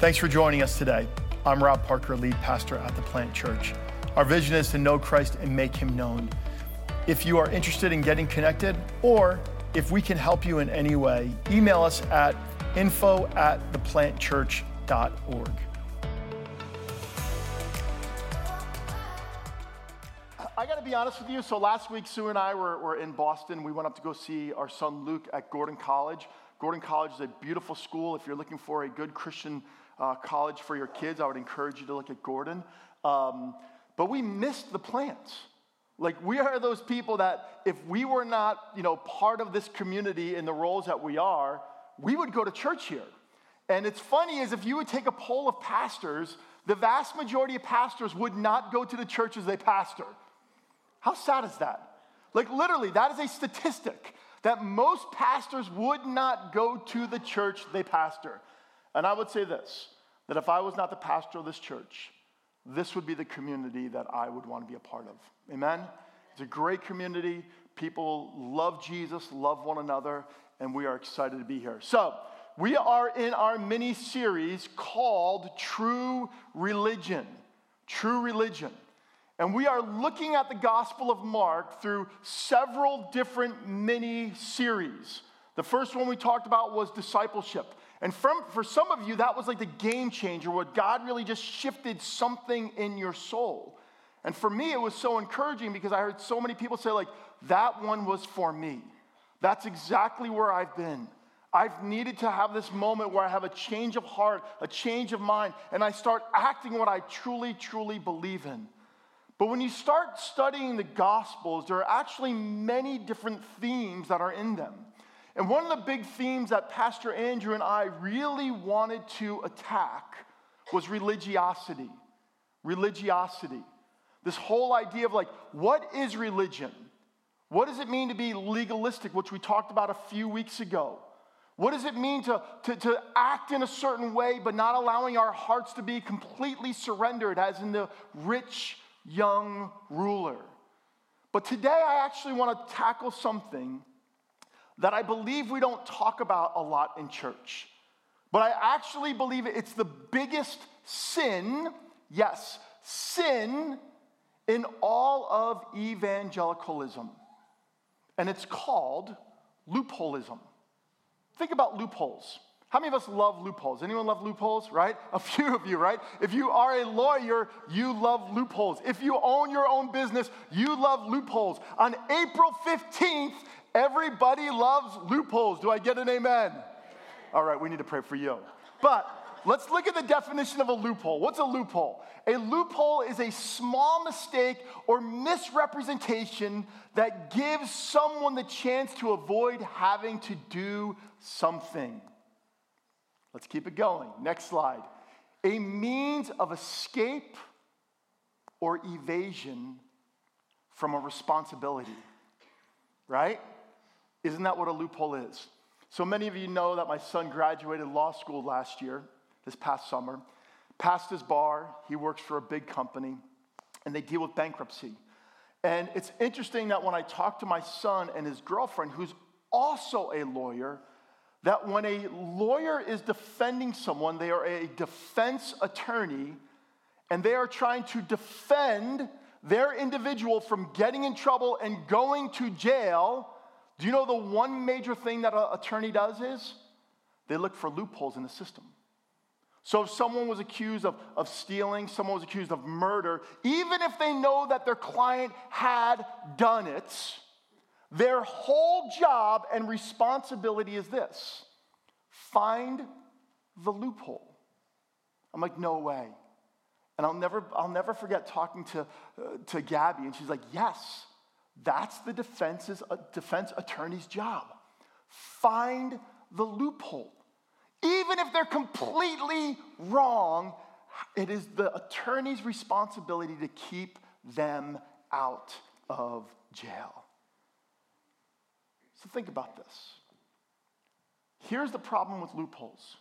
Thanks for joining us today. I'm Rob Parker, lead pastor at the Plant Church. Our vision is to know Christ and make him known. If you are interested in getting connected, or if we can help you in any way, email us at info at theplantchurch.org. I got to be honest with you. So last week, Sue and I were, were in Boston. We went up to go see our son Luke at Gordon College. Gordon College is a beautiful school. If you're looking for a good Christian uh, college for your kids, I would encourage you to look at Gordon. Um, but we missed the plants. Like we are those people that if we were not, you know, part of this community in the roles that we are, we would go to church here. And it's funny is if you would take a poll of pastors, the vast majority of pastors would not go to the churches they pastor. How sad is that? Like, literally, that is a statistic that most pastors would not go to the church they pastor. And I would say this that if I was not the pastor of this church, this would be the community that I would want to be a part of. Amen? It's a great community. People love Jesus, love one another, and we are excited to be here. So, we are in our mini series called True Religion. True Religion. And we are looking at the Gospel of Mark through several different mini series. The first one we talked about was discipleship. And from, for some of you, that was like the game changer, where God really just shifted something in your soul. And for me, it was so encouraging because I heard so many people say, like, that one was for me. That's exactly where I've been. I've needed to have this moment where I have a change of heart, a change of mind, and I start acting what I truly, truly believe in. But when you start studying the Gospels, there are actually many different themes that are in them. And one of the big themes that Pastor Andrew and I really wanted to attack was religiosity. Religiosity. This whole idea of like, what is religion? What does it mean to be legalistic, which we talked about a few weeks ago? What does it mean to, to, to, act in a certain way, but not allowing our hearts to be completely surrendered, as in the rich young ruler. But today I actually want to tackle something that I believe we don't talk about a lot in church. But I actually believe it's the biggest sin, yes, sin in all of evangelicalism. And it's called loopholism. Think about loopholes. How many of us love loopholes? Anyone love loopholes, right? A few of you, right? If you are a lawyer, you love loopholes. If you own your own business, you love loopholes. On April 15th, everybody loves loopholes. Do I get an amen? All right, we need to pray for you. But let's look at the definition of a loophole. What's a loophole? A loophole is a small mistake or misrepresentation that gives someone the chance to avoid having to do something. Let's keep it going. Next slide. A means of escape or evasion from a responsibility, right? Isn't that what a loophole is? So many of you know that my son graduated law school last year, this past summer, passed his bar. He works for a big company, and they deal with bankruptcy. And it's interesting that when I talk to my son and his girlfriend, who's also a lawyer, that when a lawyer is defending someone, they are a defense attorney and they are trying to defend their individual from getting in trouble and going to jail. Do you know the one major thing that an attorney does is? They look for loopholes in the system. So if someone was accused of, of stealing, someone was accused of murder, even if they know that their client had done it, their whole job and responsibility is this find the loophole. I'm like, no way. And I'll never, I'll never forget talking to, uh, to Gabby, and she's like, yes, that's the defense's, uh, defense attorney's job. Find the loophole. Even if they're completely wrong, it is the attorney's responsibility to keep them out of jail. So think about this. Here's the problem with loopholes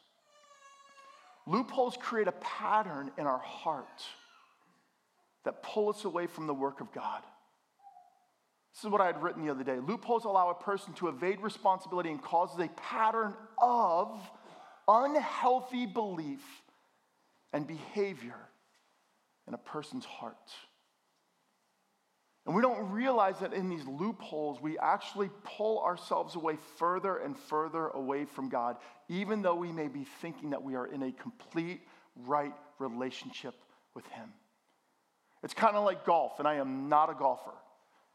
loopholes create a pattern in our heart that pull us away from the work of God. This is what I had written the other day. Loopholes allow a person to evade responsibility and causes a pattern of unhealthy belief and behavior in a person's heart. And we don't realize that in these loopholes, we actually pull ourselves away further and further away from God, even though we may be thinking that we are in a complete right relationship with Him. It's kind of like golf, and I am not a golfer.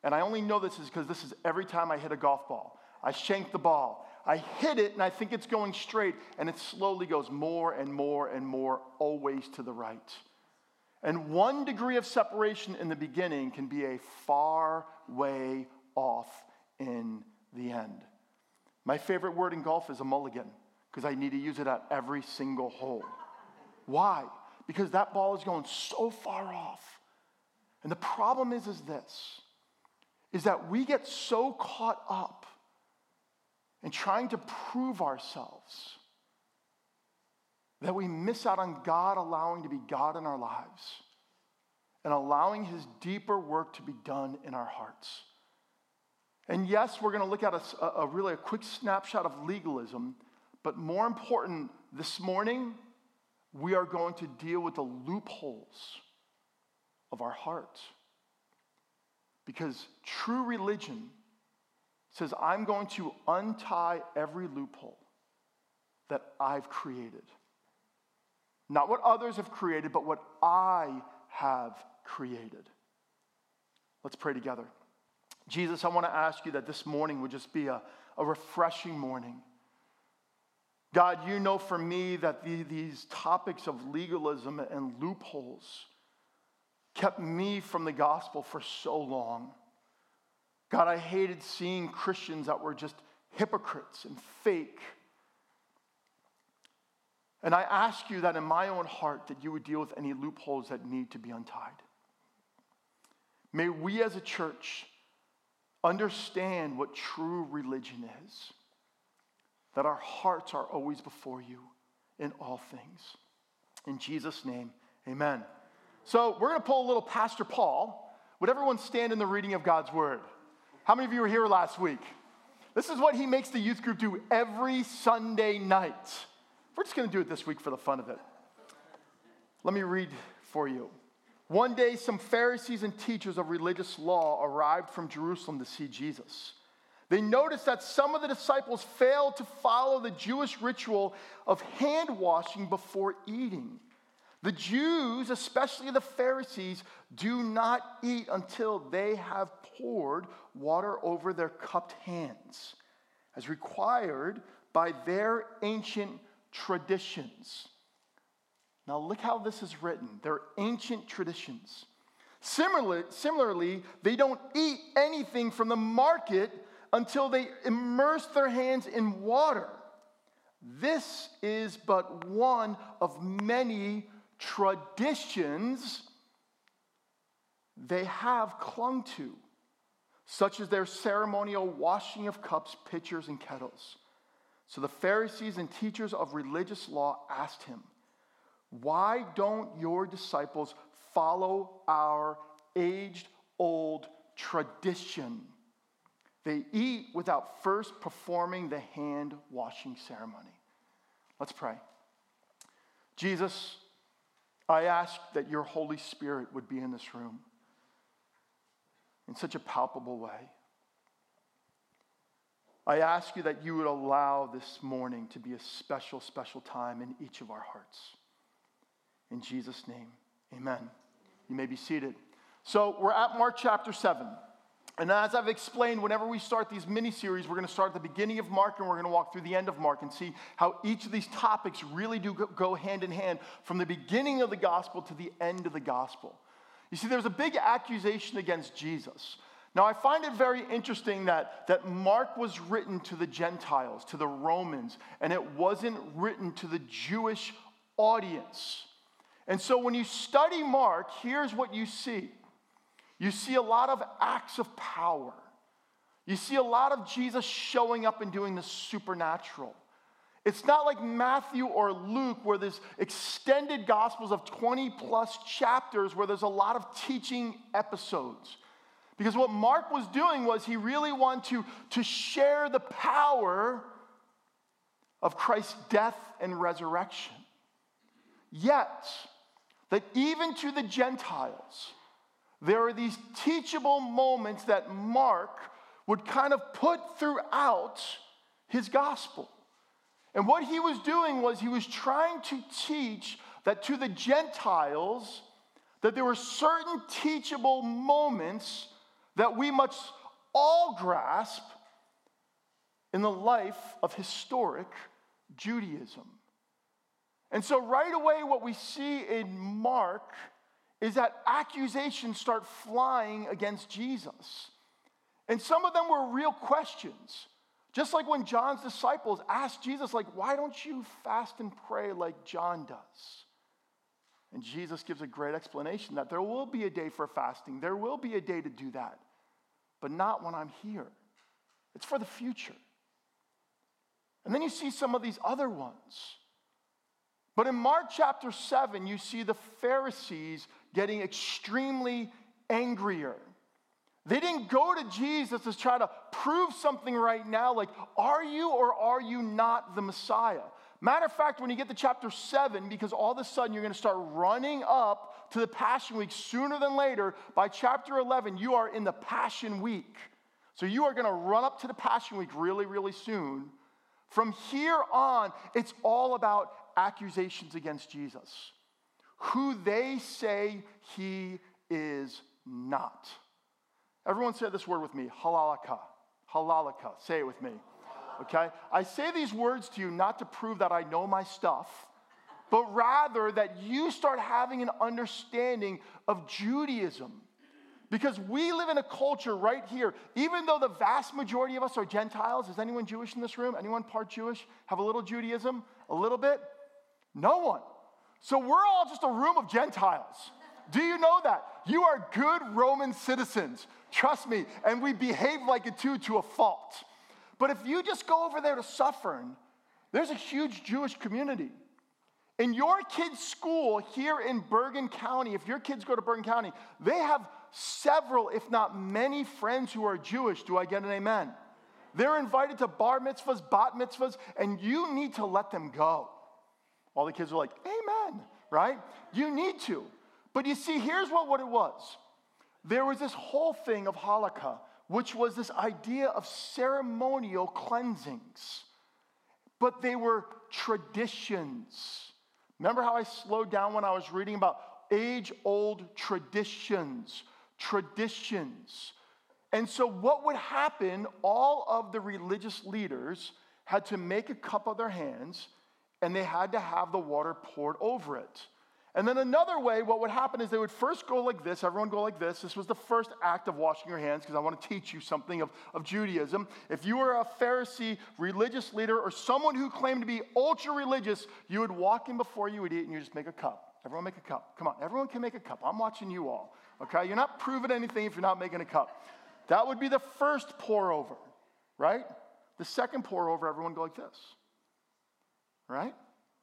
And I only know this is because this is every time I hit a golf ball. I shank the ball. I hit it, and I think it's going straight, and it slowly goes more and more and more, always to the right. And one degree of separation in the beginning can be a far way off in the end. My favorite word in golf is a mulligan because I need to use it at every single hole. Why? Because that ball is going so far off. And the problem is, is this, is that we get so caught up in trying to prove ourselves that we miss out on God allowing to be God in our lives and allowing his deeper work to be done in our hearts. And yes, we're going to look at a, a, really a quick snapshot of legalism, but more important, this morning, we are going to deal with the loopholes of our hearts. Because true religion says, I'm going to untie every loophole that I've created. Not what others have created, but what I have created. Let's pray together. Jesus, I want to ask you that this morning would just be a, a refreshing morning. God, you know for me that the, these topics of legalism and loopholes kept me from the gospel for so long. God, I hated seeing Christians that were just hypocrites and fake. And I ask you that in my own heart that you would deal with any loopholes that need to be untied. May we as a church understand what true religion is, that our hearts are always before you in all things. In Jesus' name, amen. So we're going to pull a little Pastor Paul. Would everyone stand in the reading of God's word? How many of you were here last week? This is what he makes the youth group do every Sunday night. We're just going to do it this week for the fun of it. Let me read for you. One day, some Pharisees and teachers of religious law arrived from Jerusalem to see Jesus. They noticed that some of the disciples failed to follow the Jewish ritual of hand washing before eating. The Jews, especially the Pharisees, do not eat until they have poured water over their cupped hands, as required by their ancient traditions. Now, look how this is written. They're ancient traditions. Similarly, similarly, they don't eat anything from the market until they immerse their hands in water. This is but one of many traditions they have clung to, such as their ceremonial washing of cups, pitchers, and kettles. So the Pharisees and teachers of religious law asked him, Why don't your disciples follow our aged old tradition? They eat without first performing the hand washing ceremony. Let's pray. Jesus, I ask that your Holy Spirit would be in this room in such a palpable way. I ask you that you would allow this morning to be a special, special time in each of our hearts. In Jesus' name, amen. You may be seated. So we're at Mark chapter 7. And as I've explained, whenever we start these mini series, we're going to start at the beginning of Mark and we're going to walk through the end of Mark and see how each of these topics really do go hand in hand from the beginning of the gospel to the end of the gospel. You see, there's a big accusation against Jesus. Now, I find it very interesting that, that Mark was written to the Gentiles, to the Romans, and it wasn't written to the Jewish audience. And so when you study Mark, here's what you see you see a lot of acts of power. You see a lot of Jesus showing up and doing the supernatural. It's not like Matthew or Luke, where there's extended gospels of 20 plus chapters where there's a lot of teaching episodes. Because what Mark was doing was he really wanted to, to share the power of Christ's death and resurrection. Yet, that even to the Gentiles, there are these teachable moments that Mark would kind of put throughout his gospel. And what he was doing was he was trying to teach that to the Gentiles, that there were certain teachable moments that we must all grasp in the life of historic Judaism. And so, right away, what we see in Mark is that accusations start flying against Jesus. And some of them were real questions. Just like when John's disciples asked Jesus, like, why don't you fast and pray like John does? And Jesus gives a great explanation that there will be a day for fasting. There will be a day to do that, but not when I'm here. It's for the future. And then you see some of these other ones. But in Mark chapter 7, you see the Pharisees getting extremely angrier. They didn't go to Jesus to try to prove something right now, like, are you or are you not the Messiah? Matter of fact, when you get to chapter 7, because all of a sudden you're going to start running up to the Passion Week sooner than later, by chapter 11, you are in the Passion Week. So you are going to run up to the Passion Week really, really soon. From here on, it's all about accusations against Jesus, who they say he is not. Everyone say this word with me halakha. Halakha. Say it with me. Okay? I say these words to you not to prove that I know my stuff, but rather that you start having an understanding of Judaism. Because we live in a culture right here, even though the vast majority of us are Gentiles. Is anyone Jewish in this room? Anyone part Jewish? Have a little Judaism? A little bit? No one. So we're all just a room of Gentiles. Do you know that? You are good Roman citizens. Trust me. And we behave like it too to a fault. But if you just go over there to Suffern, there's a huge Jewish community. In your kids' school here in Bergen County, if your kids go to Bergen County, they have several, if not many, friends who are Jewish. Do I get an amen? They're invited to bar mitzvahs, bat mitzvahs, and you need to let them go. All the kids were like, Amen, right? You need to. But you see, here's what, what it was there was this whole thing of halakha, which was this idea of ceremonial cleansings, but they were traditions. Remember how I slowed down when I was reading about age old traditions? Traditions. And so, what would happen, all of the religious leaders had to make a cup of their hands and they had to have the water poured over it. And then another way, what would happen is they would first go like this. Everyone go like this. This was the first act of washing your hands because I want to teach you something of, of Judaism. If you were a Pharisee, religious leader, or someone who claimed to be ultra religious, you would walk in before you would eat and you just make a cup. Everyone make a cup. Come on, everyone can make a cup. I'm watching you all. Okay? You're not proving anything if you're not making a cup. That would be the first pour over, right? The second pour over, everyone go like this. Right?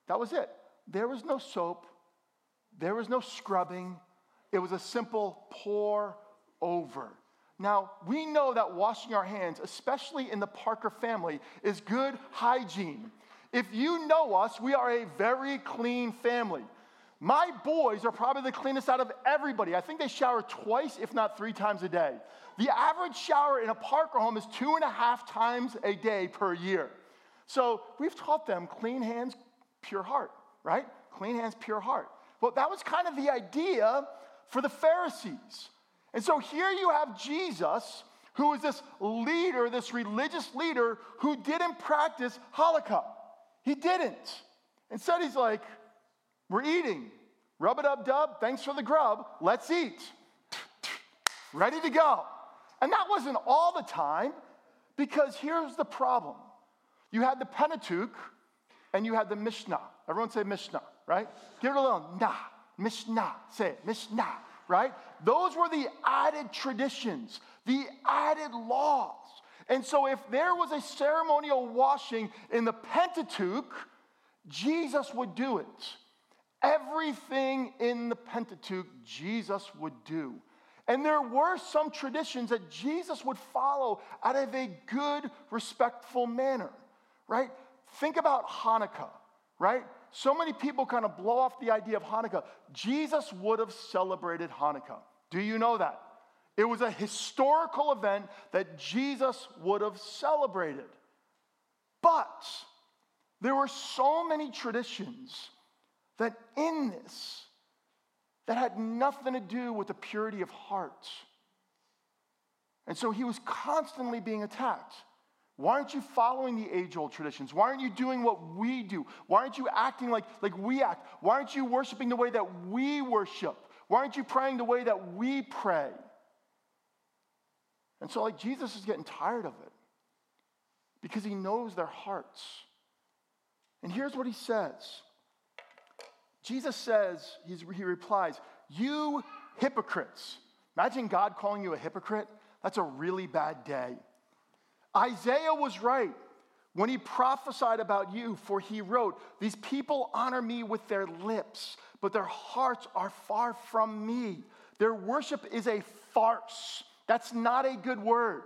That was it. There was no soap, there was no scrubbing. It was a simple pour over. Now, we know that washing our hands, especially in the Parker family, is good hygiene. If you know us, we are a very clean family. My boys are probably the cleanest out of everybody. I think they shower twice, if not three times a day. The average shower in a Parker home is two and a half times a day per year. So we've taught them clean hands, pure heart, right? Clean hands, pure heart. Well, that was kind of the idea for the Pharisees. And so here you have Jesus, who is this leader, this religious leader, who didn't practice halakha. He didn't. Instead, he's like, We're eating. Rub it dub dub, thanks for the grub, let's eat. Ready to go. And that wasn't all the time, because here's the problem you had the Pentateuch and you had the Mishnah. Everyone say Mishnah right? Give it a little nah, mishnah, say it, mishnah, right? Those were the added traditions, the added laws. And so, if there was a ceremonial washing in the Pentateuch, Jesus would do it. Everything in the Pentateuch, Jesus would do. And there were some traditions that Jesus would follow out of a good, respectful manner, right? Think about Hanukkah, right? so many people kind of blow off the idea of Hanukkah. Jesus would have celebrated Hanukkah. Do you know that? It was a historical event that Jesus would have celebrated. But there were so many traditions that in this that had nothing to do with the purity of heart. And so he was constantly being attacked. Why aren't you following the age old traditions? Why aren't you doing what we do? Why aren't you acting like, like we act? Why aren't you worshiping the way that we worship? Why aren't you praying the way that we pray? And so, like, Jesus is getting tired of it because he knows their hearts. And here's what he says Jesus says, he replies, You hypocrites. Imagine God calling you a hypocrite. That's a really bad day. Isaiah was right when he prophesied about you, for he wrote, These people honor me with their lips, but their hearts are far from me. Their worship is a farce. That's not a good word.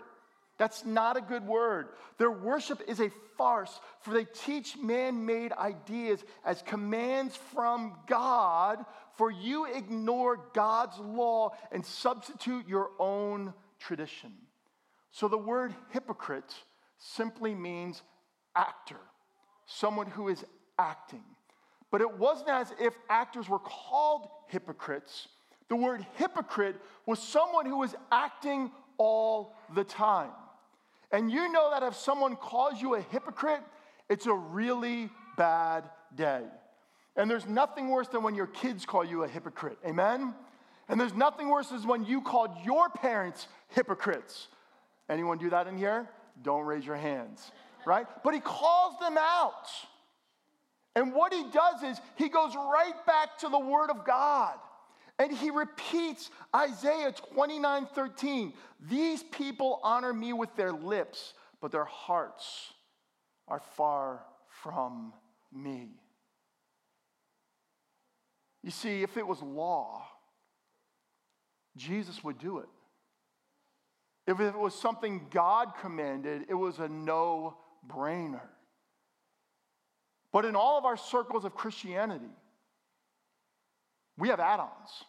That's not a good word. Their worship is a farce, for they teach man made ideas as commands from God, for you ignore God's law and substitute your own tradition. So the word hypocrite simply means actor, someone who is acting. But it wasn't as if actors were called hypocrites. The word hypocrite was someone who was acting all the time. And you know that if someone calls you a hypocrite, it's a really bad day. And there's nothing worse than when your kids call you a hypocrite. Amen? And there's nothing worse than when you called your parents hypocrites. Anyone do that in here? Don't raise your hands, right? But he calls them out. And what he does is he goes right back to the word of God. And he repeats Isaiah 29 13. These people honor me with their lips, but their hearts are far from me. You see, if it was law, Jesus would do it. If it was something God commanded, it was a no brainer. But in all of our circles of Christianity, we have add ons.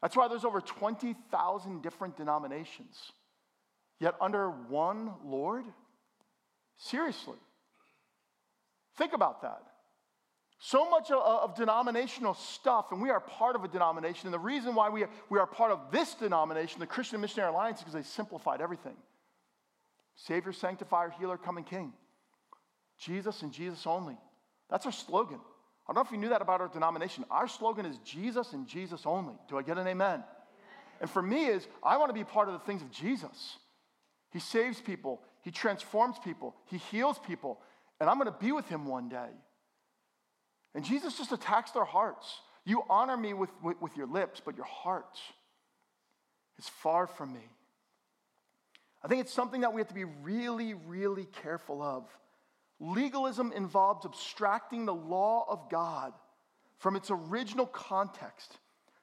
That's why there's over 20,000 different denominations, yet under one Lord? Seriously. Think about that. So much of, denominational stuff, and we are part of a denomination. And the reason why we are, we are part of this denomination, the Christian Missionary Alliance, is because they simplified everything Savior, Sanctifier, Healer, Coming King. Jesus and Jesus only. That's our slogan. I don't know if you knew that about our denomination. Our slogan is Jesus and Jesus only. Do I get an amen? amen? And for me is I want to be part of the things of Jesus. He saves people, he transforms people, he heals people, and I'm going to be with him one day. And Jesus just attacks their hearts. You honor me with, with, with your lips, but your heart is far from me. I think it's something that we have to be really, really careful of. Legalism involves abstracting the law of God from its original context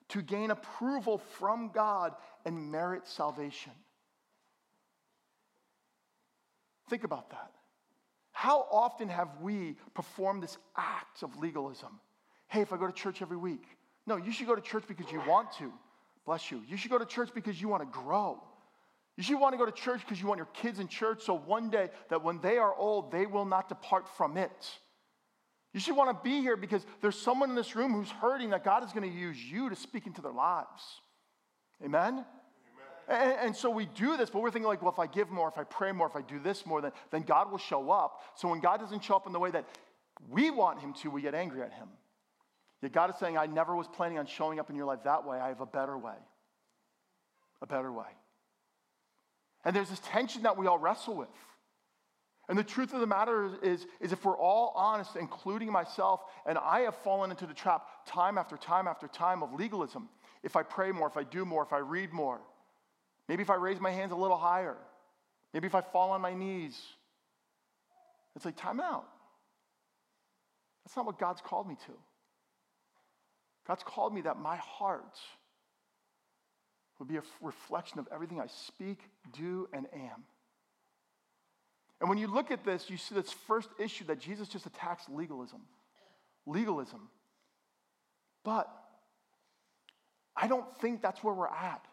to gain approval from God and merit salvation. Think about that. How often have we performed this act of legalism? Hey, if I go to church every week, no, you should go to church because you want to. Bless you. You should go to church because you want to grow. You should want to go to church because you want your kids in church so one day that when they are old, they will not depart from it. You should want to be here because there's someone in this room who's hurting that God is going to use you to speak into their lives. Amen? And, and, so we do this, but we're thinking like, well, if I give more, if I pray more, if I do this more, then, then God will show up. So when God doesn't show up in the way that we want him to, we get angry at him. Yet God is saying, I never was planning on showing up in your life that way. I have a better way. A better way. And there's this tension that we all wrestle with. And the truth of the matter is, is, is, if we're all honest, including myself, and I have fallen into the trap time after time after time of legalism. If I pray more, if I do more, if I read more, maybe if I raise my hands a little higher, maybe if I fall on my knees, it's like, time out. That's not what God's called me to. God's called me that my heart would be a reflection of everything I speak, do, and am. And when you look at this, you see this first issue that Jesus just attacks legalism. legalism. But I don't think that's where we're at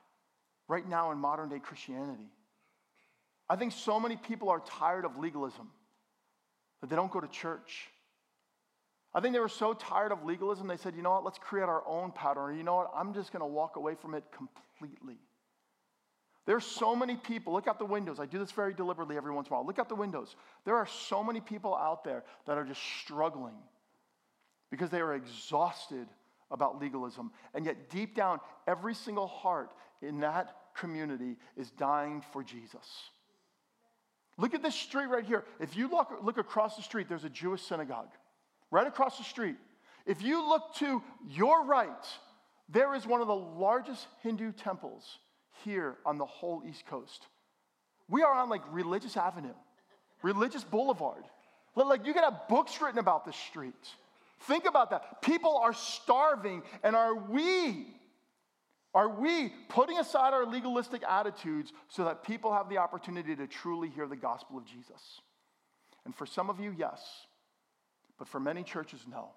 right now in modern day Christianity. I think so many people are tired of legalism that they don't go to church. I think they were so tired of legalism, they said, you know what, let's create our own pattern. Or, you know what, I'm just going to walk away from it completely. There's so many people, look out the windows. I do this very deliberately every once in a while. Look out the windows. There are so many people out there that are just struggling because they are exhausted about legalism. And yet, deep down, every single heart in that community is dying for Jesus. Look at this street right here. If you look, look across the street, there's a Jewish synagogue. Right across the street. If you look to your right, there is one of the largest Hindu temples here on the whole East Coast. We are on like Religious Avenue, Religious Boulevard. Like you can have books written about this street. Think about that. People are starving, and are we, are we putting aside our legalistic attitudes so that people have the opportunity to truly hear the gospel of Jesus? And for some of you, yes. But for many churches, no.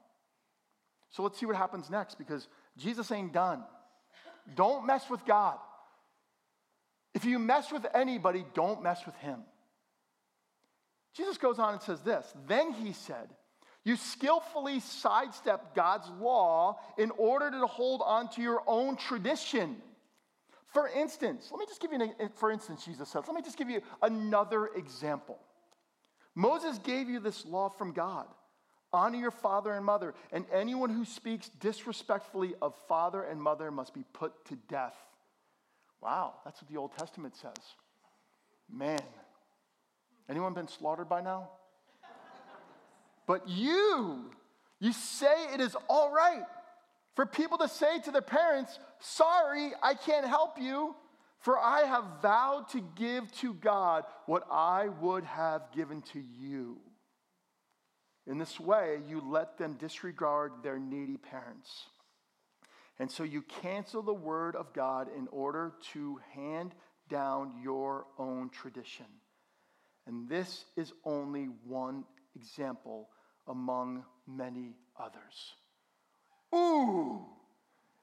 So let's see what happens next because Jesus ain't done. Don't mess with God. If you mess with anybody, don't mess with him. Jesus goes on and says this Then he said, You skillfully sidestep God's law in order to hold on to your own tradition. For instance, let me just give you an, for instance, Jesus says, let me just give you another example. Moses gave you this law from God honor your father and mother, and anyone who speaks disrespectfully of father and mother must be put to death. Wow, that's what the Old Testament says. Man, anyone been slaughtered by now? But you, you say it is all right for people to say to their parents, Sorry, I can't help you, for I have vowed to give to God what I would have given to you. In this way, you let them disregard their needy parents. And so you cancel the word of God in order to hand down your own tradition. And this is only one example among many others. Ooh!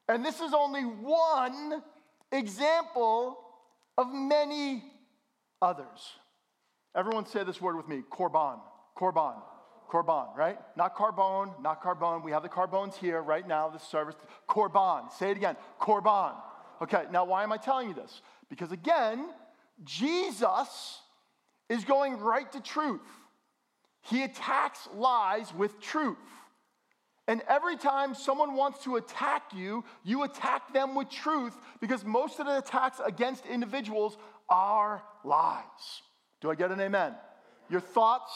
And this is only one example of many others. Everyone say this word with me korban. Korban. Korban, right? Not carbone, not carbone. We have the carbones here right now, this service. Korban. Say it again. Korban. Okay, now why am I telling you this? Because again, Jesus is going right to truth. He attacks lies with truth. And every time someone wants to attack you, you attack them with truth because most of the attacks against individuals are lies. Do I get an amen? Your thoughts,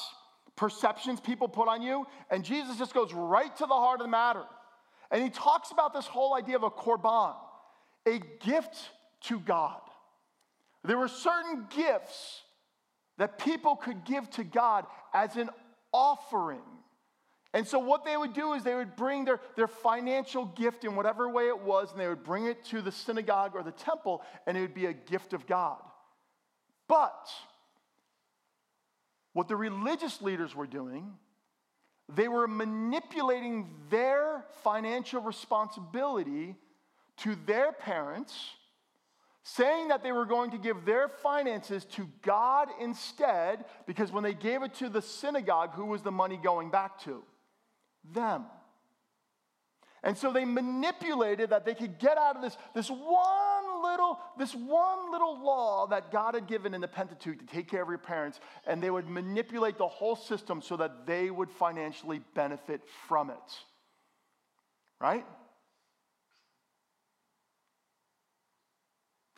perceptions people put on you. And Jesus just goes right to the heart of the matter. And he talks about this whole idea of a korban, a gift to God. There were certain gifts that people could give to God as an offering. And so, what they would do is they would bring their, their financial gift in whatever way it was, and they would bring it to the synagogue or the temple, and it would be a gift of God. But what the religious leaders were doing, they were manipulating their financial responsibility to their parents, saying that they were going to give their finances to God instead, because when they gave it to the synagogue, who was the money going back to? Them. And so they manipulated that they could get out of this, this one little, this one little law that God had given in the Pentateuch to take care of your parents, and they would manipulate the whole system so that they would financially benefit from it. Right?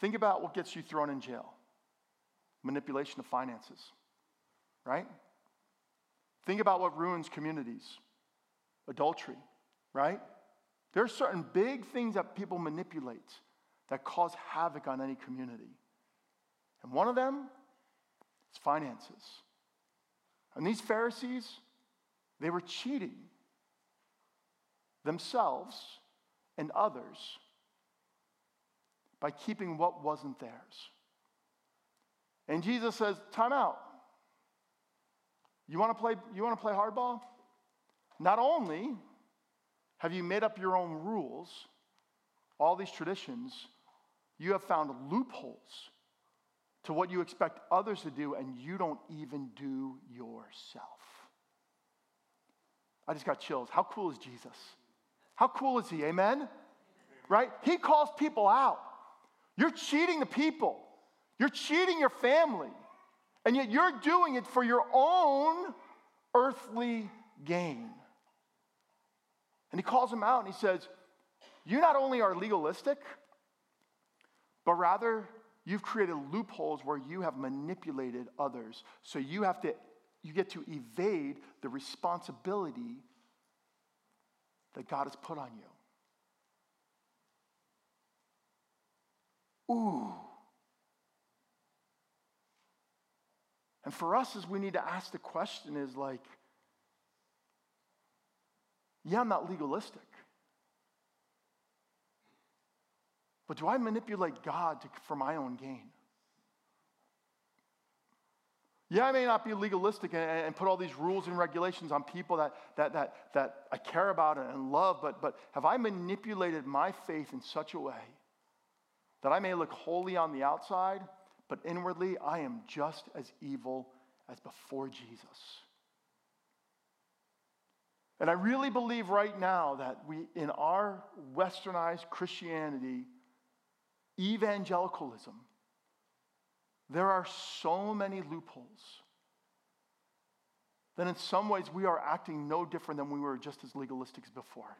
Think about what gets you thrown in jail manipulation of finances, right? Think about what ruins communities adultery, right? There are certain big things that people manipulate that cause havoc on any community. And one of them is finances. And these Pharisees, they were cheating themselves and others by keeping what wasn't theirs. And Jesus says, Time out. You want to play, you want to play hardball? Not only Have you made up your own rules? All these traditions, you have found loopholes to what you expect others to do, and you don't even do yourself. I just got chills. How cool is Jesus? How cool is he? Amen? Right? He calls people out. You're cheating the people, you're cheating your family, and yet you're doing it for your own earthly gain. And he calls him out and he says, You not only are legalistic, but rather you've created loopholes where you have manipulated others. So you have to, you get to evade the responsibility that God has put on you. Ooh. And for us, as we need to ask the question is like, yeah, I'm not legalistic. But do I manipulate God to, for my own gain? Yeah, I may not be legalistic and, and, put all these rules and regulations on people that, that, that, that I care about and love, but, but have I manipulated my faith in such a way that I may look holy on the outside, but inwardly I am just as evil as before Jesus? And I really believe right now that we, in our westernized Christianity, evangelicalism, there are so many loopholes that in some ways we are acting no different than we were just as legalistic as before.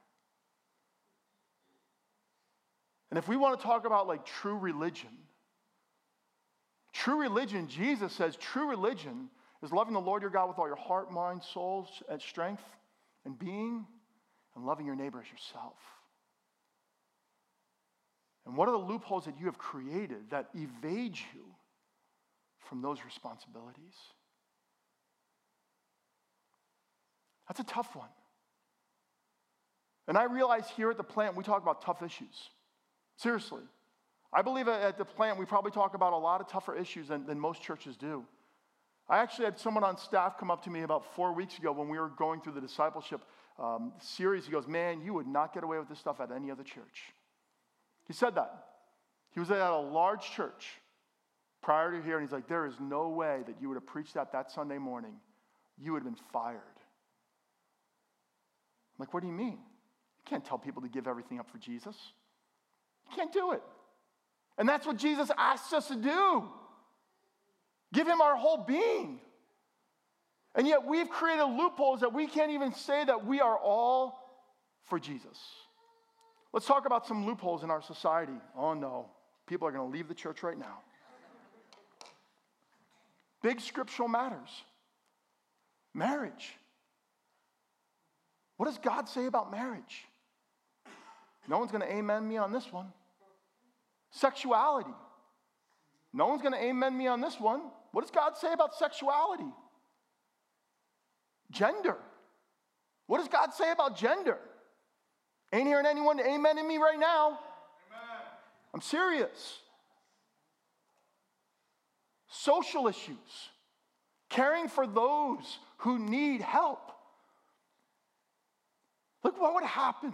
And if we want to talk about like true religion, true religion, Jesus says true religion is loving the Lord your God with all your heart, mind, soul, and strength and being, and loving your neighbor as yourself. And what are the loopholes that you have created that evade you from those responsibilities? That's a tough one. And I realize here at the plant, we talk about tough issues. Seriously. I believe at the plant, we probably talk about a lot of tougher issues than, than most churches do. I actually had someone on staff come up to me about four weeks ago when we were going through the discipleship um, series. He goes, Man, you would not get away with this stuff at any other church. He said that. He was at a large church prior to here, and he's like, There is no way that you would have preached that that Sunday morning. You would have been fired. I'm like, What do you mean? You can't tell people to give everything up for Jesus. Can't do it. And that's what Jesus asks us to do. Give him our whole being. And yet we've created loopholes that we can't even say that we are all for Jesus. Let's talk about some loopholes in our society. Oh no, people are going to leave the church right now. Big scriptural matters. Marriage. What does God say about marriage? No one's going to amen me on this one. Sexuality. No one's going to amen me on this one. What does God say about sexuality? Gender. What does God say about gender? Ain't hearing anyone amen in me right now. Amen. I'm serious. Social issues. Caring for those who need help. Look what would happen.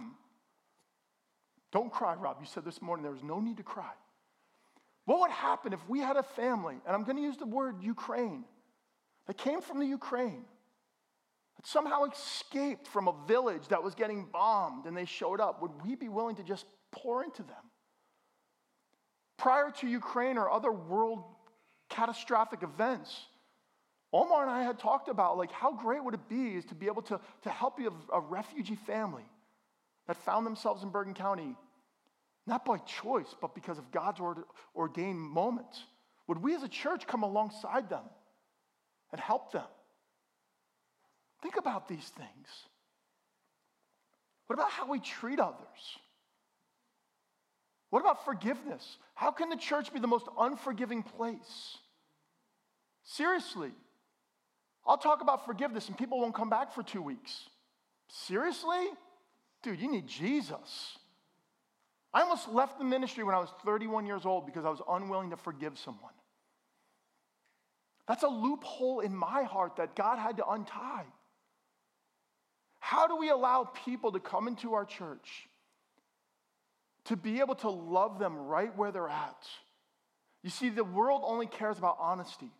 Don't cry, Rob. You said this morning there was no need to cry. What would happen if we had a family, and I'm going to use the word Ukraine, that came from the Ukraine, that somehow escaped from a village that was getting bombed and they showed up? Would we be willing to just pour into them? Prior to Ukraine or other world catastrophic events, Omar and I had talked about like how great would it be is to be able to, to help a, a refugee family that found themselves in Bergen County not by choice, but because of God's ordained moments. Would we as a church come alongside them and help them? Think about these things. What about how we treat others? What about forgiveness? How can the church be the most unforgiving place? Seriously. I'll talk about forgiveness and people won't come back for two weeks. Seriously? Dude, you need Jesus. I almost left the ministry when I was 31 years old because I was unwilling to forgive someone. That's a loophole in my heart that God had to untie. How do we allow people to come into our church to be able to love them right where they're at? You see, the world only cares about honesty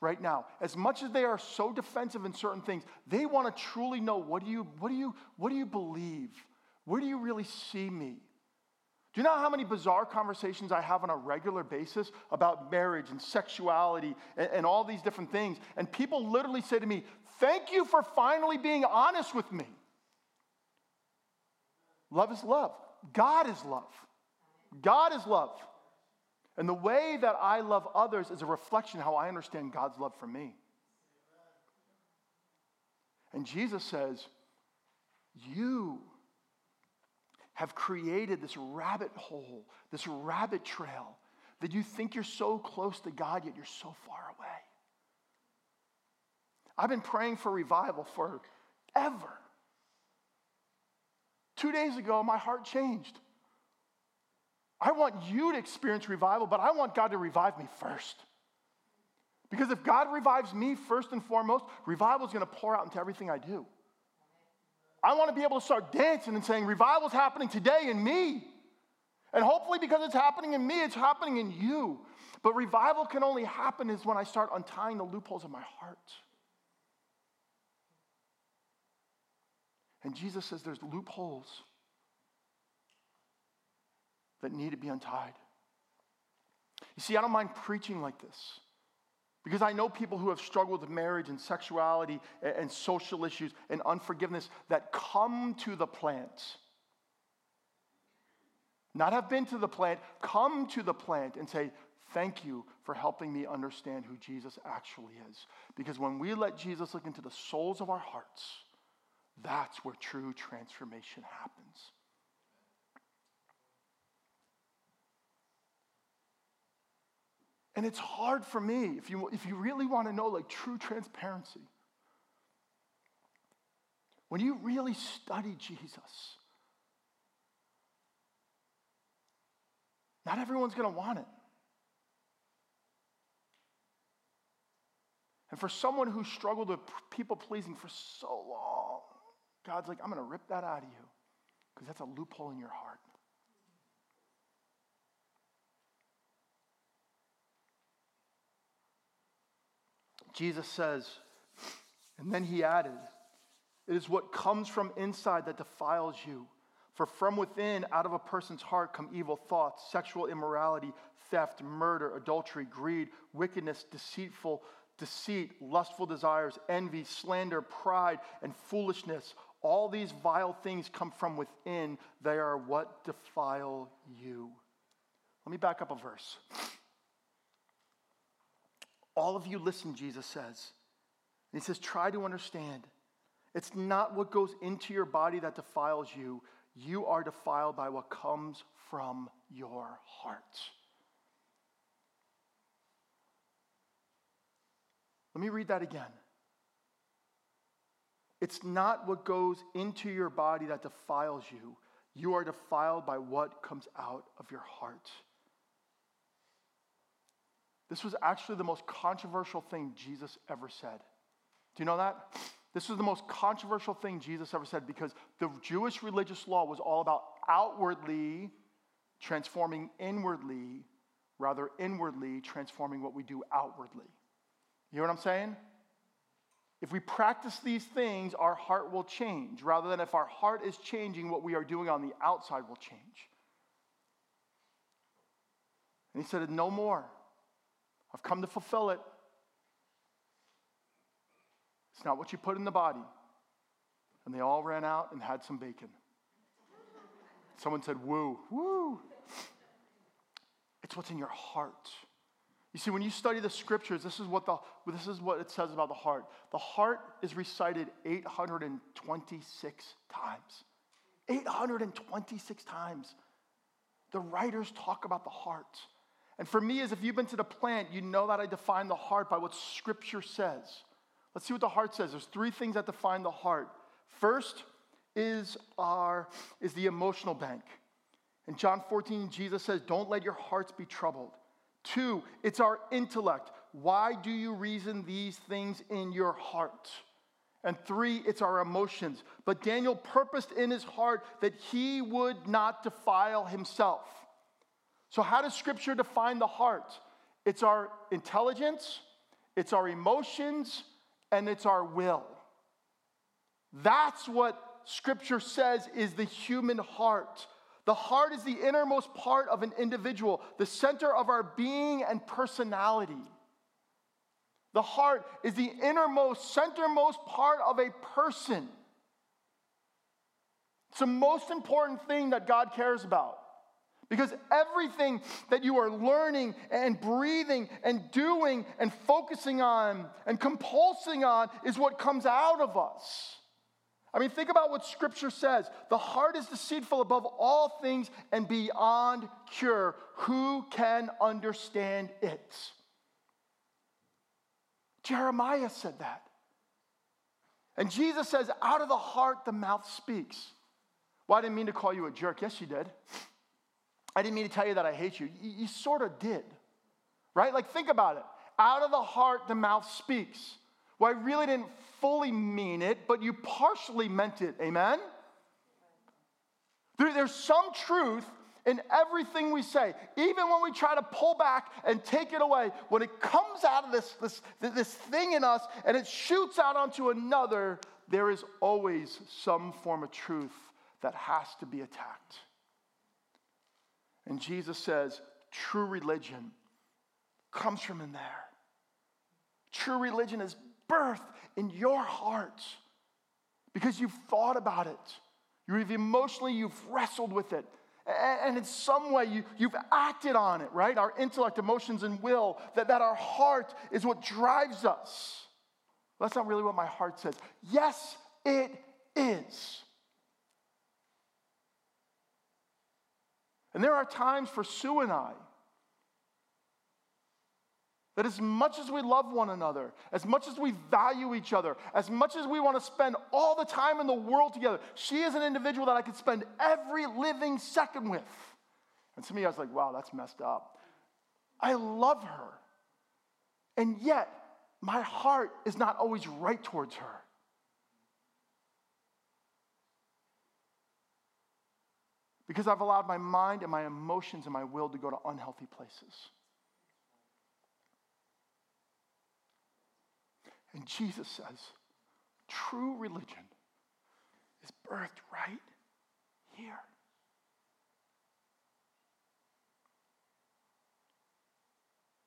right now. As much as they are so defensive in certain things, they want to truly know what do you, what do you, what do you believe? Where do you really see me? Do you know how many bizarre conversations I have on a regular basis about marriage and sexuality and, and, all these different things? And people literally say to me, Thank you for finally being honest with me. Love is love. God is love. God is love. And the way that I love others is a reflection of how I understand God's love for me. And Jesus says, You have created this rabbit hole, this rabbit trail, that you think you're so close to God, yet you're so far away. I've been praying for revival forever. Two days ago, my heart changed. I want you to experience revival, but I want God to revive me first. Because if God revives me first and foremost, revival is going to pour out into everything I do. I want to be able to start dancing and saying, Revival is happening today in me. And hopefully, because it's happening in me, it's happening in you. But revival can only happen is when I start untying the loopholes of my heart. And Jesus says there's loopholes that need to be untied. You see, I don't mind preaching like this. Because I know people who have struggled with marriage and sexuality and, social issues and unforgiveness that come to the plant. Not have been to the plant, come to the plant and say, Thank you for helping me understand who Jesus actually is. Because when we let Jesus look into the souls of our hearts, that's where true transformation happens. And it's hard for me if you, if you really want to know like true transparency. When you really study Jesus, not everyone's going to want it. And for someone who struggled with people pleasing for so long, God's like, I'm going to rip that out of you because that's a loophole in your heart. Jesus says, and then he added, It is what comes from inside that defiles you. For from within, out of a person's heart, come evil thoughts, sexual immorality, theft, murder, adultery, greed, wickedness, deceitful deceit, lustful desires, envy, slander, pride, and foolishness. All these vile things come from within. They are what defile you. Let me back up a verse. All of you listen, Jesus says. And he says, try to understand. It's not what goes into your body that defiles you. You are defiled by what comes from your heart. Let me read that again. It's not what goes into your body that defiles you. You are defiled by what comes out of your heart. This was actually the most controversial thing Jesus ever said. Do you know that? This was the most controversial thing Jesus ever said because the Jewish religious law was all about outwardly transforming inwardly, rather inwardly transforming what we do outwardly. You know what I'm saying? If we practice these things, our heart will change, rather than if our heart is changing, what we are doing on the outside will change. And he said, No more. I've come to fulfill it. It's not what you put in the body. And they all ran out and had some bacon. Someone said, Woo, woo. It's what's in your heart. You see, when you study the scriptures, this is what, the, this is what it says about the heart. The heart is recited 826 times. 826 times. The writers talk about the heart. And for me, as if you've been to the plant, you know that I define the heart by what Scripture says. Let's see what the heart says. There's three things that define the heart. First is our is the emotional bank. In John 14, Jesus says, "Don't let your hearts be troubled." Two, it's our intellect. Why do you reason these things in your heart? And three, it's our emotions. But Daniel purposed in his heart that he would not defile himself. So, how does Scripture define the heart? It's our intelligence, it's our emotions, and it's our will. That's what Scripture says is the human heart. The heart is the innermost part of an individual, the center of our being and personality. The heart is the innermost, centermost part of a person. It's the most important thing that God cares about. Because everything that you are learning and breathing and doing and focusing on and compulsing on is what comes out of us. I mean, think about what Scripture says. The heart is deceitful above all things and beyond cure. Who can understand it? Jeremiah said that. And Jesus says, out of the heart, the mouth speaks. Well, I didn't mean to call you a jerk. Yes, you did. I didn't mean to tell you that I hate you. You, you sort of did, right? Like, think about it. Out of the heart, the mouth speaks. Well, I really didn't fully mean it, but you partially meant it. Amen? There, there's some truth in everything we say. Even when we try to pull back and take it away, when it comes out of this, this, this thing in us and it shoots out onto another, there is always some form of truth that has to be attacked. And Jesus says, true religion comes from in there. True religion is birthed in your heart because you've thought about it. You've emotionally, you've wrestled with it. And in some way, you, you've acted on it, right? Our intellect, emotions, and will, that, that our heart is what drives us. That's not really what my heart says. Yes, it is. And there are times for Sue and I that as much as we love one another, as much as we value each other, as much as we want to spend all the time in the world together, she is an individual that I could spend every living second with. And to me, I was like, wow, that's messed up. I love her. And yet, my heart is not always right towards her. Because I've allowed my mind and my emotions and my will to go to unhealthy places. And Jesus says, true religion is birthed right here.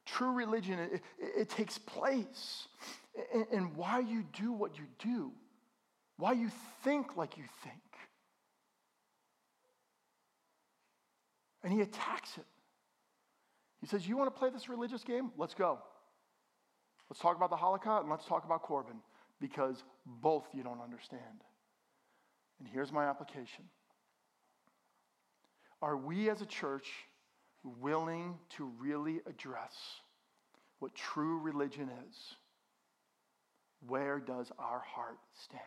True religion, it, it, takes place in why you do what you do, why you think like you think. And he attacks it. He says, You want to play this religious game? Let's go. Let's talk about the halakha and let's talk about Corban because both you don't understand. And here's my application Are we as a church willing to really address what true religion is? Where does our heart stand?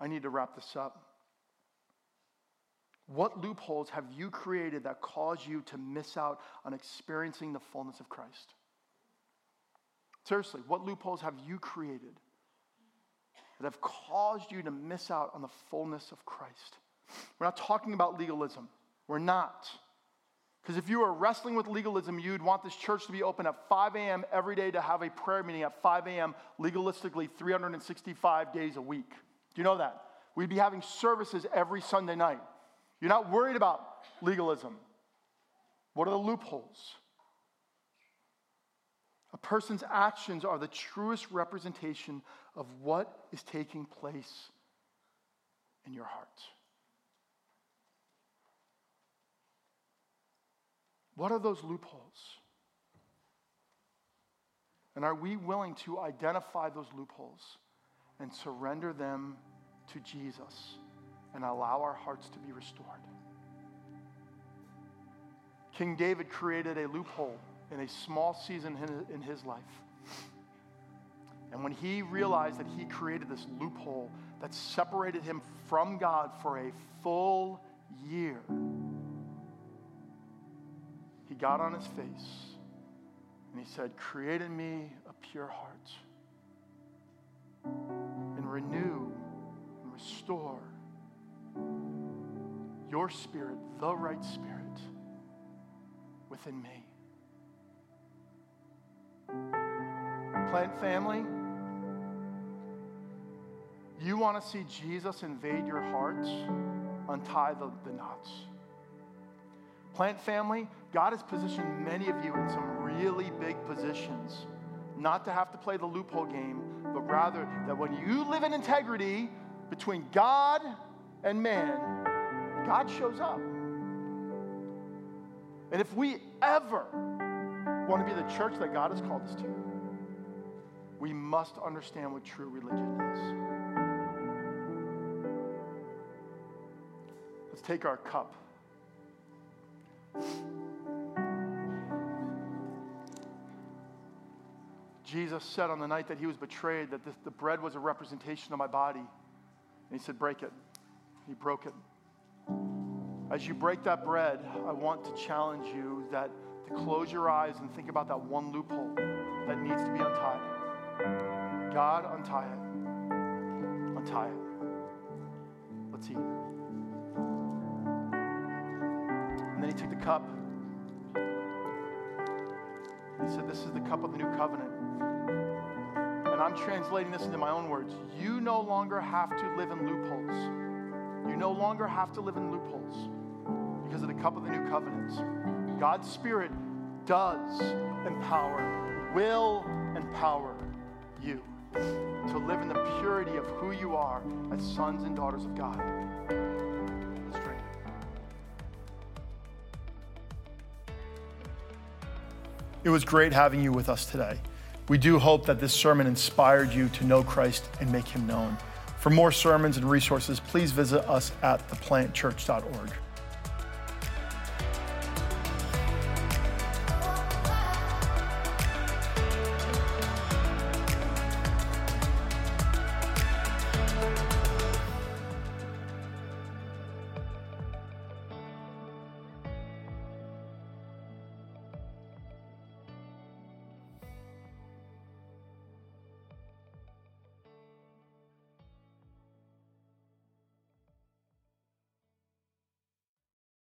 I need to wrap this up. What loopholes have you created that cause you to miss out on experiencing the fullness of Christ? Seriously, what loopholes have you created that have caused you to miss out on the fullness of Christ? We're not talking about legalism. We're not. Because if you were wrestling with legalism, you'd want this church to be open at 5 a.m. every day to have a prayer meeting at 5 a.m. legalistically 365 days a week. Do you know that? We'd be having services every Sunday night. You're not worried about legalism. What are the loopholes? A person's actions are the truest representation of what is taking place in your heart. What are those loopholes? And are we willing to identify those loopholes and surrender them to Jesus? And allow our hearts to be restored. King David created a loophole in a small season in his life. And when he realized that he created this loophole that separated him from God for a full year, he got on his face And he said, Create in me a pure heart and renew and restore your spirit, the right spirit, within me. Plant family, you want to see Jesus invade your hearts? Untie the, the knots. Plant family, God has positioned many of you in some really big positions. Not to have to play the loophole game, but rather that when you live in integrity between God and man, God shows up. And if we ever want to be the church that God has called us to, we must understand what true religion is. Let's take our cup. Jesus said on the night that he was betrayed that the bread was a representation of my body. And he said, Break it. He broke it. As you break that bread, I want to challenge you that to close your eyes and think about that one loophole that needs to be untied. God, untie it. Untie it. Let's eat. And then he took the cup. He said, This is the cup of the new covenant. And I'm translating this into my own words. You no longer have to live in loopholes. You no longer have to live in loopholes because of the cup of the new covenant. God's Spirit does empower, will empower you to live in the purity of who you are as sons and daughters of God. Let's drink. It was great having you with us today. We do hope that this sermon inspired you to know Christ and make him known. For more sermons and resources, please visit us at theplantchurch.org.